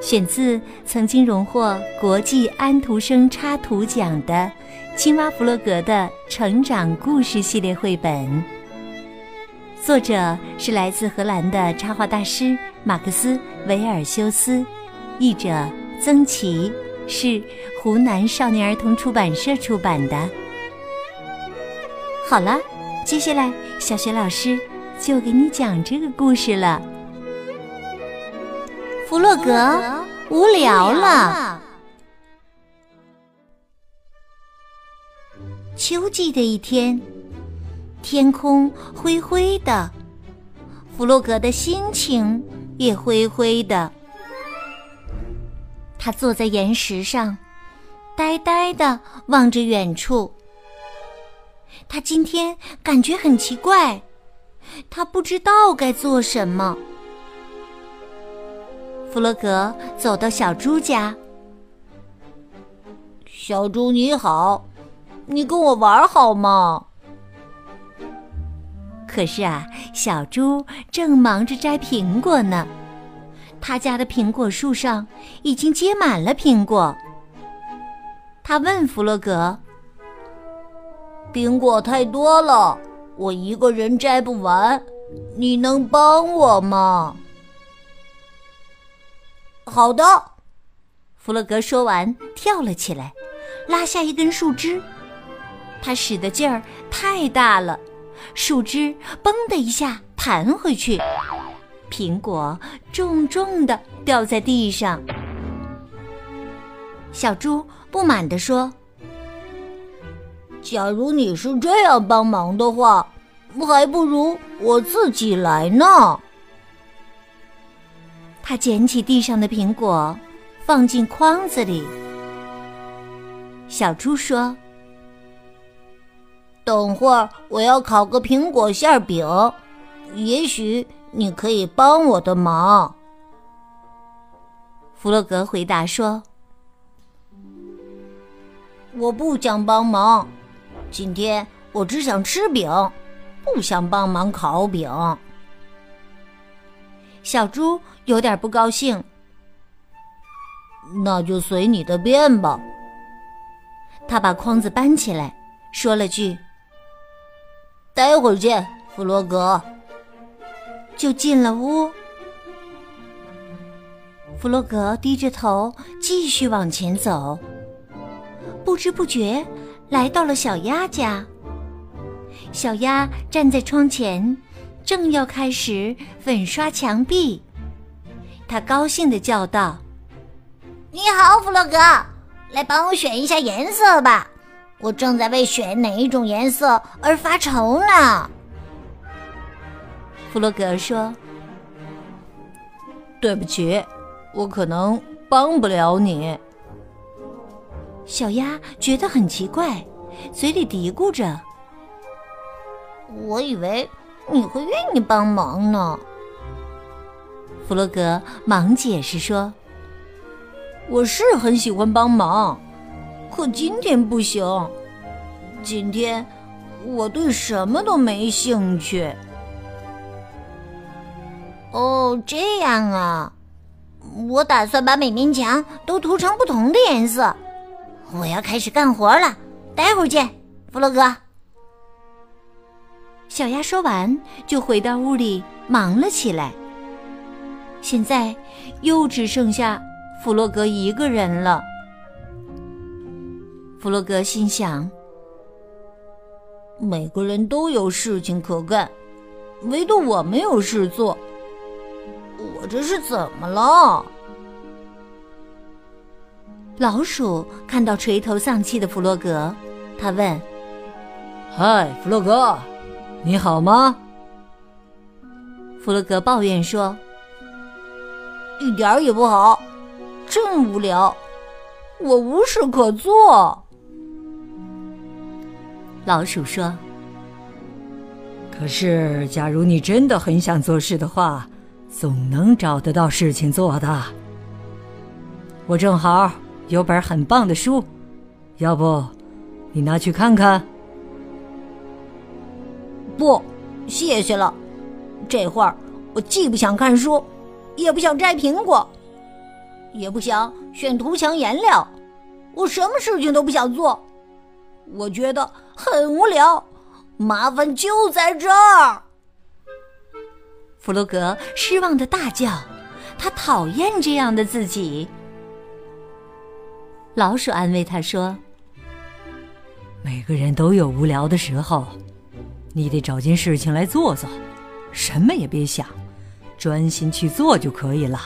选自曾经荣获国际安徒生插图奖的。青蛙弗洛格的成长故事系列绘本，作者是来自荷兰的插画大师马克思·维尔修斯，译者曾琦，是湖南少年儿童出版社出版的。好了，接下来小雪老师就给你讲这个故事了。弗洛格无聊了。秋季的一天，天空灰灰的，弗洛格的心情也灰灰的。他坐在岩石上，呆呆的望着远处。他今天感觉很奇怪，他不知道该做什么。弗洛格走到小猪家，小猪你好。你跟我玩好吗？可是啊，小猪正忙着摘苹果呢。他家的苹果树上已经结满了苹果。他问弗洛格：“苹果太多了，我一个人摘不完，你能帮我吗？”好的，弗洛格说完，跳了起来，拉下一根树枝。他使的劲儿太大了，树枝“嘣”的一下弹回去，苹果重重的掉在地上。小猪不满地说：“假如你是这样帮忙的话，还不如我自己来呢。”他捡起地上的苹果，放进筐子里。小猪说。等会儿我要烤个苹果馅饼，也许你可以帮我的忙。弗洛格回答说：“我不想帮忙，今天我只想吃饼，不想帮忙烤饼。”小猪有点不高兴。那就随你的便吧。他把筐子搬起来，说了句。待会儿见，弗洛格。就进了屋。弗洛格低着头继续往前走，不知不觉来到了小鸭家。小鸭站在窗前，正要开始粉刷墙壁。他高兴的叫道：“你好，弗洛格，来帮我选一下颜色吧。”我正在为选哪一种颜色而发愁呢。弗洛格说：“对不起，我可能帮不了你。”小鸭觉得很奇怪，嘴里嘀咕着：“我以为你会愿意帮忙呢。”弗洛格忙解释说：“我是很喜欢帮忙。”可今天不行，今天我对什么都没兴趣。哦，这样啊，我打算把每面墙都涂成不同的颜色。我要开始干活了，待会儿见，弗洛格。小鸭说完，就回到屋里忙了起来。现在又只剩下弗洛格一个人了。弗洛格心想：“每个人都有事情可干，唯独我没有事做。我这是怎么了？”老鼠看到垂头丧气的弗洛格，他问：“嗨，弗洛格，你好吗？”弗洛格抱怨说：“一点儿也不好，真无聊，我无事可做。”老鼠说：“可是，假如你真的很想做事的话，总能找得到事情做的。我正好有本很棒的书，要不你拿去看看？不，谢谢了。这会儿我既不想看书，也不想摘苹果，也不想选涂墙颜料，我什么事情都不想做。我觉得很无聊。麻烦就在这儿！弗洛格失望的大叫，他讨厌这样的自己。老鼠安慰他说：“每个人都有无聊的时候，你得找件事情来做做，什么也别想，专心去做就可以了。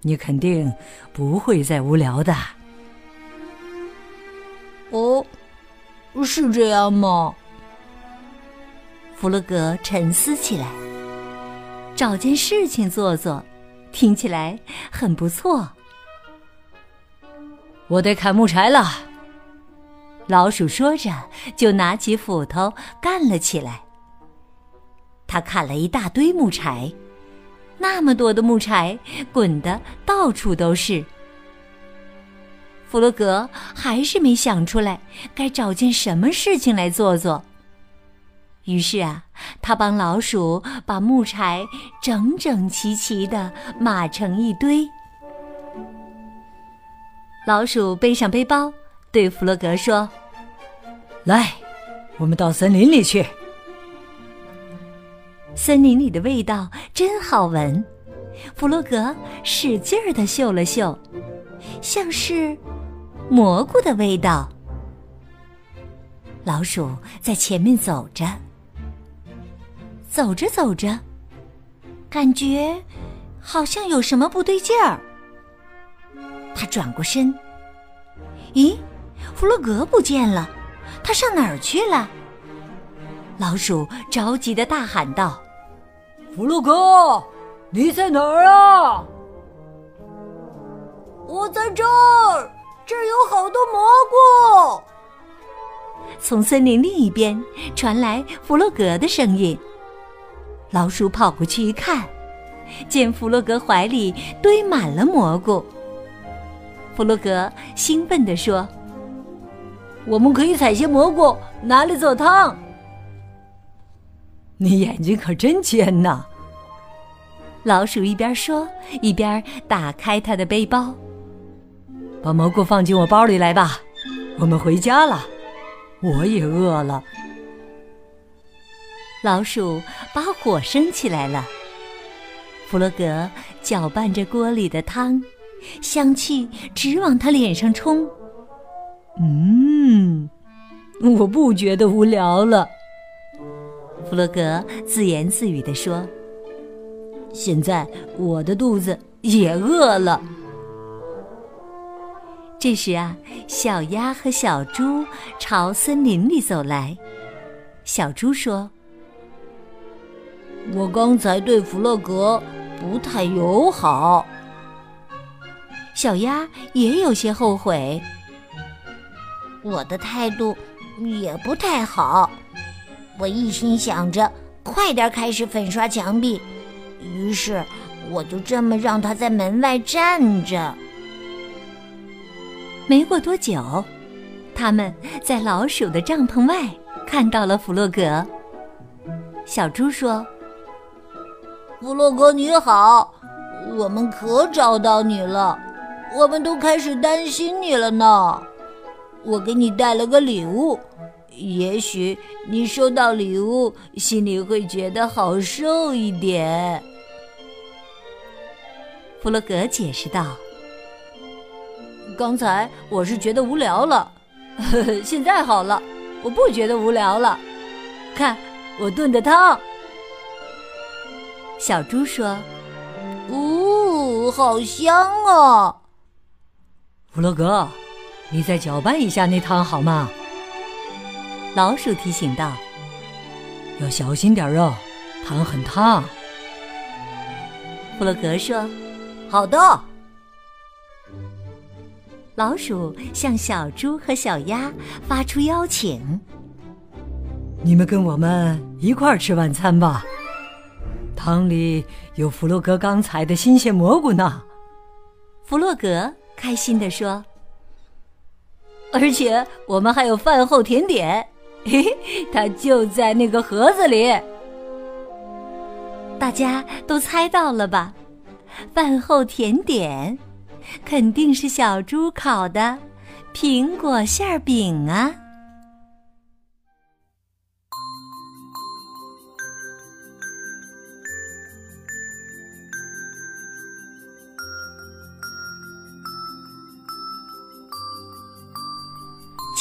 你肯定不会再无聊的。”哦，是这样吗？弗洛格沉思起来，找件事情做做，听起来很不错。我得砍木柴了。老鼠说着，就拿起斧头干了起来。他砍了一大堆木柴，那么多的木柴滚得到处都是。弗洛格还是没想出来该找件什么事情来做做。于是啊，他帮老鼠把木柴整整齐齐的码成一堆。老鼠背上背包，对弗洛格说：“来，我们到森林里去。森林里的味道真好闻。”弗洛格使劲儿的嗅了嗅，像是蘑菇的味道。老鼠在前面走着。走着走着，感觉好像有什么不对劲儿。他转过身，咦，弗洛格不见了，他上哪儿去了？老鼠着急的大喊道：“弗洛格，你在哪儿啊？”“我在这儿，这儿有好多蘑菇。”从森林另一边传来弗洛格的声音。老鼠跑过去一看，见弗洛格怀里堆满了蘑菇。弗洛格兴奋地说：“我们可以采些蘑菇拿来做汤。”你眼睛可真尖呐！老鼠一边说一边打开他的背包，把蘑菇放进我包里来吧。我们回家了，我也饿了。老鼠把火升起来了。弗洛格搅拌着锅里的汤，香气直往他脸上冲。嗯，我不觉得无聊了。弗洛格自言自语地说：“现在我的肚子也饿了。”这时啊，小鸭和小猪朝森林里走来。小猪说。我刚才对弗洛格不太友好，小鸭也有些后悔。我的态度也不太好，我一心想着快点开始粉刷墙壁，于是我就这么让他在门外站着。没过多久，他们在老鼠的帐篷外看到了弗洛格。小猪说。弗洛格，你好！我们可找到你了，我们都开始担心你了呢。我给你带了个礼物，也许你收到礼物，心里会觉得好受一点。弗洛格解释道：“刚才我是觉得无聊了，现在好了，我不觉得无聊了。看我炖的汤。”小猪说：“哦，好香啊！”弗洛格，你再搅拌一下那汤好吗？老鼠提醒道：“要小心点哦，汤很烫。”弗洛格说：“好的。”老鼠向小猪和小鸭发出邀请：“你们跟我们一块儿吃晚餐吧。汤里有弗洛格刚采的新鲜蘑菇呢。弗洛格开心地说：“而且我们还有饭后甜点，嘿嘿，它就在那个盒子里。”大家都猜到了吧？饭后甜点肯定是小猪烤的苹果馅饼啊！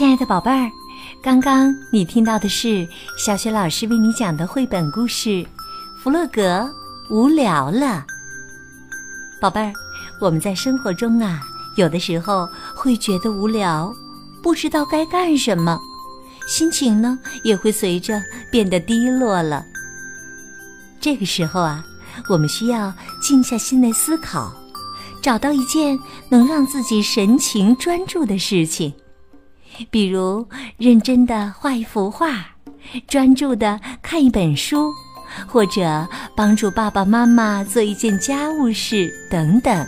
亲爱的宝贝儿，刚刚你听到的是小学老师为你讲的绘本故事《弗洛格无聊了》。宝贝儿，我们在生活中啊，有的时候会觉得无聊，不知道该干什么，心情呢也会随着变得低落了。这个时候啊，我们需要静下心来思考，找到一件能让自己神情专注的事情。比如认真的画一幅画，专注的看一本书，或者帮助爸爸妈妈做一件家务事等等。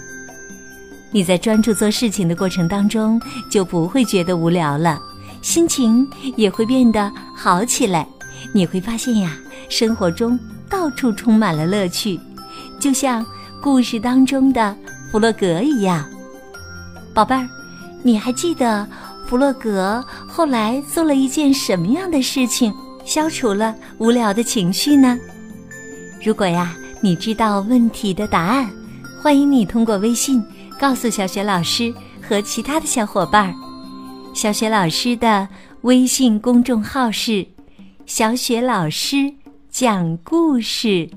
你在专注做事情的过程当中，就不会觉得无聊了，心情也会变得好起来。你会发现呀，生活中到处充满了乐趣，就像故事当中的弗洛格一样。宝贝儿，你还记得？弗洛格后来做了一件什么样的事情，消除了无聊的情绪呢？如果呀，你知道问题的答案，欢迎你通过微信告诉小雪老师和其他的小伙伴。小雪老师的微信公众号是“小雪老师讲故事”，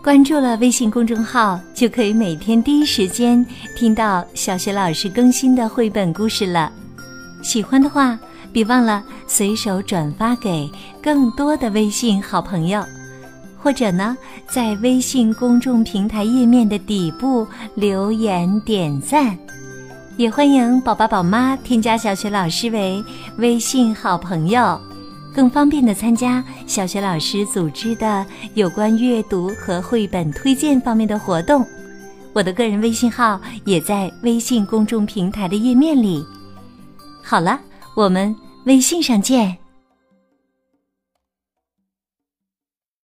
关注了微信公众号，就可以每天第一时间听到小雪老师更新的绘本故事了。喜欢的话，别忘了随手转发给更多的微信好朋友，或者呢，在微信公众平台页面的底部留言点赞。也欢迎宝宝宝妈添加小雪老师为微信好朋友，更方便的参加小雪老师组织的有关阅读和绘本推荐方面的活动。我的个人微信号也在微信公众平台的页面里。好了，我们微信上见。